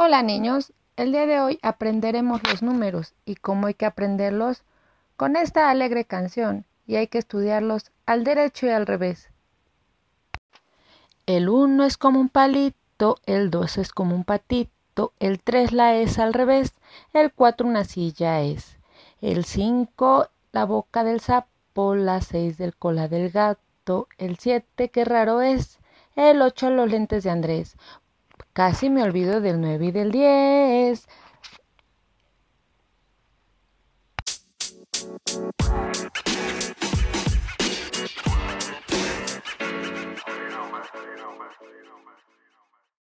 Hola niños, el día de hoy aprenderemos los números y cómo hay que aprenderlos con esta alegre canción y hay que estudiarlos al derecho y al revés. El 1 es como un palito, el 2 es como un patito, el 3 la es al revés, el 4 una silla es, el 5 la boca del sapo, la 6 del cola del gato, el 7 qué raro es, el 8 los lentes de Andrés. Casi me olvido del 9 y del 10.